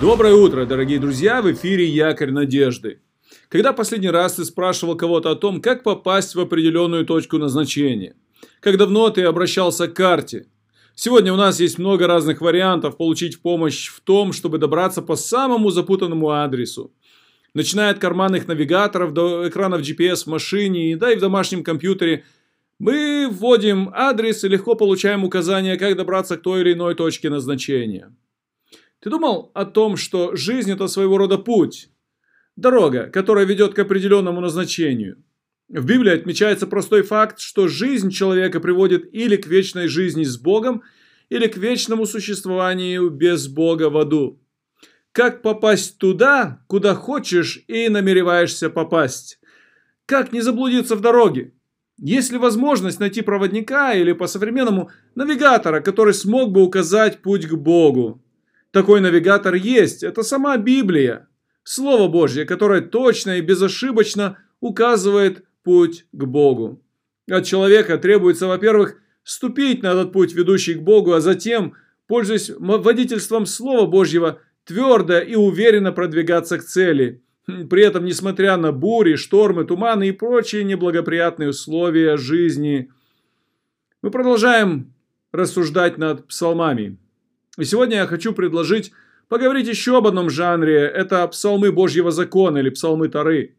Доброе утро, дорогие друзья! В эфире Якорь Надежды. Когда последний раз ты спрашивал кого-то о том, как попасть в определенную точку назначения? Как давно ты обращался к карте? Сегодня у нас есть много разных вариантов получить помощь в том, чтобы добраться по самому запутанному адресу. Начиная от карманных навигаторов до экранов GPS в машине, да и в домашнем компьютере, мы вводим адрес и легко получаем указания, как добраться к той или иной точке назначения. Ты думал о том, что жизнь это своего рода путь? Дорога, которая ведет к определенному назначению. В Библии отмечается простой факт, что жизнь человека приводит или к вечной жизни с Богом, или к вечному существованию без Бога в аду. Как попасть туда, куда хочешь и намереваешься попасть? Как не заблудиться в дороге? Есть ли возможность найти проводника или по-современному навигатора, который смог бы указать путь к Богу? Такой навигатор есть, это сама Библия. Слово Божье, которое точно и безошибочно указывает путь к Богу. От человека требуется, во-первых, ступить на этот путь, ведущий к Богу, а затем, пользуясь водительством Слова Божьего, твердо и уверенно продвигаться к цели. При этом, несмотря на бури, штормы, туманы и прочие неблагоприятные условия жизни, мы продолжаем рассуждать над псалмами. И сегодня я хочу предложить поговорить еще об одном жанре. Это псалмы Божьего закона или псалмы Тары.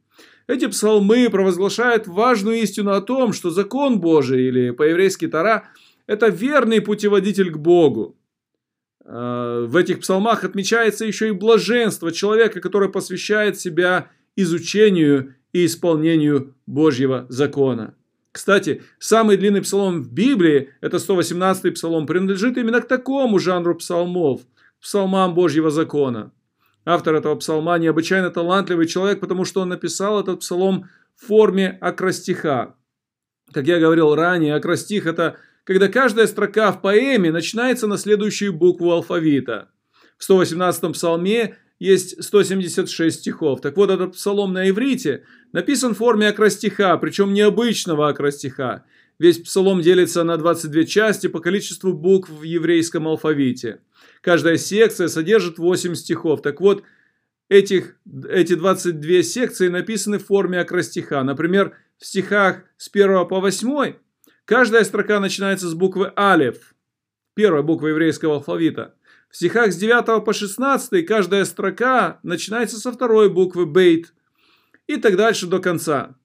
Эти псалмы провозглашают важную истину о том, что закон Божий или по-еврейски Тара – это верный путеводитель к Богу. А, в этих псалмах отмечается еще и блаженство человека, который посвящает себя изучению и исполнению Божьего закона. Кстати, самый длинный псалом в Библии, это 118-й псалом, принадлежит именно к такому жанру псалмов, псалмам Божьего закона. Автор этого псалма необычайно талантливый человек, потому что он написал этот псалом в форме акростиха. Как я говорил ранее, акростих – это когда каждая строка в поэме начинается на следующую букву алфавита. В 118-м псалме есть 176 стихов. Так вот, этот псалом на иврите написан в форме акростиха, причем необычного акростиха. Весь псалом делится на 22 части по количеству букв в еврейском алфавите. Каждая секция содержит 8 стихов. Так вот, этих, эти 22 секции написаны в форме акростиха. Например, в стихах с 1 по 8 каждая строка начинается с буквы Алев, первая буква еврейского алфавита. В стихах с 9 по 16 каждая строка начинается со второй буквы Бейт и так дальше до конца.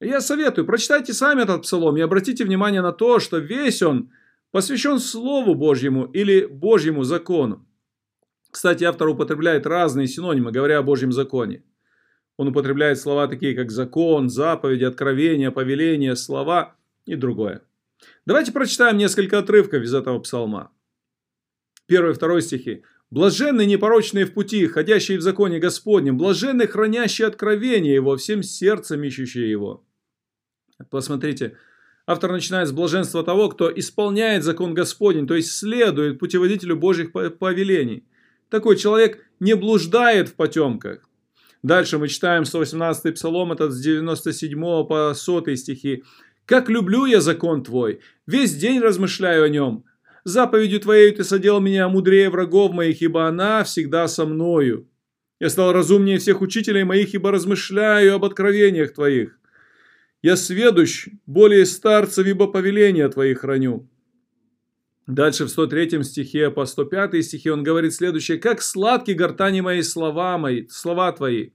Я советую, прочитайте сами этот псалом и обратите внимание на то, что весь он посвящен Слову Божьему или Божьему закону. Кстати, автор употребляет разные синонимы, говоря о Божьем законе. Он употребляет слова такие, как закон, заповеди, откровения, повеления, слова и другое. Давайте прочитаем несколько отрывков из этого псалма. Первый и второй стихи. «Блаженны непорочные в пути, ходящие в законе Господнем, блаженны хранящие откровение Его, всем сердцем ищущие Его». Посмотрите, автор начинает с блаженства того, кто исполняет закон Господень, то есть следует путеводителю Божьих повелений. Такой человек не блуждает в потемках. Дальше мы читаем 118-й псалом, этот с 97 по 100 стихи. «Как люблю я закон Твой, весь день размышляю о нем. Заповедью Твоей Ты содел меня мудрее врагов моих, ибо она всегда со мною. Я стал разумнее всех учителей моих, ибо размышляю об откровениях Твоих. Я сведущ, более старцев, ибо повеления Твои храню». Дальше в 103 стихе по 105 стихе он говорит следующее. «Как сладки гортани мои слова мои, слова Твои,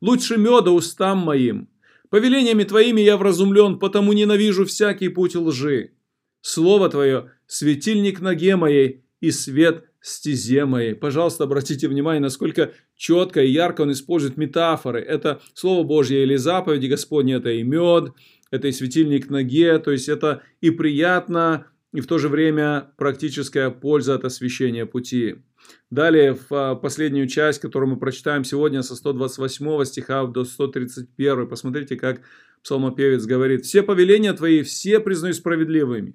лучше меда устам моим. Повелениями Твоими я вразумлен, потому ненавижу всякий путь лжи. Слово Твое – светильник ноге моей и свет стезе моей. Пожалуйста, обратите внимание, насколько четко и ярко он использует метафоры. Это Слово Божье или заповеди Господни, это и мед, это и светильник ноге, то есть это и приятно, и в то же время практическая польза от освещения пути. Далее, в а, последнюю часть, которую мы прочитаем сегодня со 128 стиха до 131, посмотрите, как псалмопевец говорит. «Все повеления твои, все признаю справедливыми.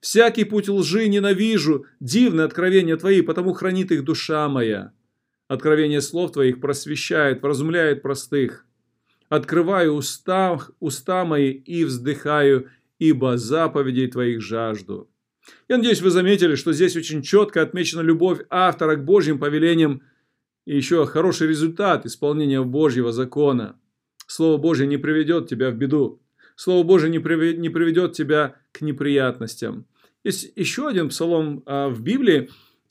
Всякий путь лжи ненавижу, дивны откровения твои, потому хранит их душа моя. Откровение слов твоих просвещает, вразумляет простых. Открываю уста, уста мои и вздыхаю, ибо заповедей Твоих жажду. Я надеюсь, вы заметили, что здесь очень четко отмечена любовь автора к Божьим повелениям и еще хороший результат исполнения Божьего закона. Слово Божье не приведет тебя в беду. Слово Божье не приведет тебя к неприятностям. Есть еще один псалом а, в Библии,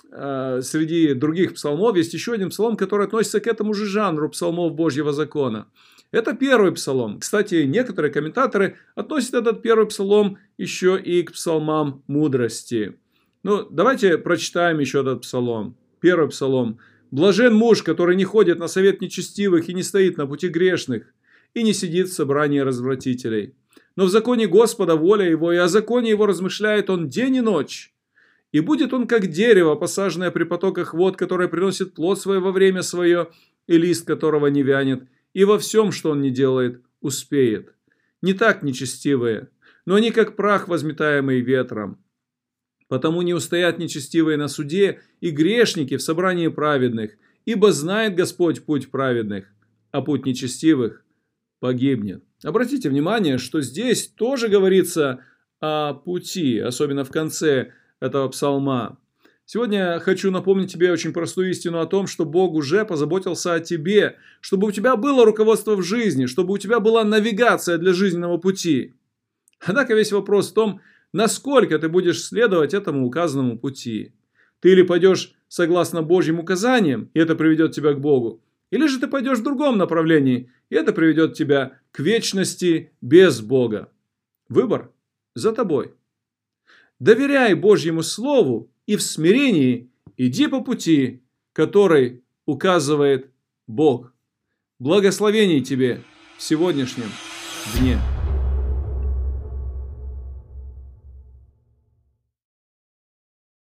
а, среди других псалмов, есть еще один псалом, который относится к этому же жанру псалмов Божьего закона. Это первый псалом. Кстати, некоторые комментаторы относят этот первый псалом еще и к псалмам мудрости. Ну, давайте прочитаем еще этот псалом. Первый псалом. «Блажен муж, который не ходит на совет нечестивых и не стоит на пути грешных, и не сидит в собрании развратителей. Но в законе Господа воля его, и о законе его размышляет он день и ночь. И будет он как дерево, посаженное при потоках вод, которое приносит плод свой во время свое, и лист которого не вянет, и во всем, что он не делает, успеет. Не так нечестивые, но они как прах, возметаемый ветром. Потому не устоят нечестивые на суде и грешники в собрании праведных, ибо знает Господь путь праведных, а путь нечестивых погибнет. Обратите внимание, что здесь тоже говорится о пути, особенно в конце этого псалма. Сегодня я хочу напомнить тебе очень простую истину о том, что Бог уже позаботился о тебе, чтобы у тебя было руководство в жизни, чтобы у тебя была навигация для жизненного пути. Однако весь вопрос в том, насколько ты будешь следовать этому указанному пути. Ты или пойдешь согласно Божьим указаниям, и это приведет тебя к Богу, или же ты пойдешь в другом направлении, и это приведет тебя к вечности без Бога. Выбор за тобой. Доверяй Божьему Слову и в смирении иди по пути, который указывает Бог. Благословений тебе в сегодняшнем дне.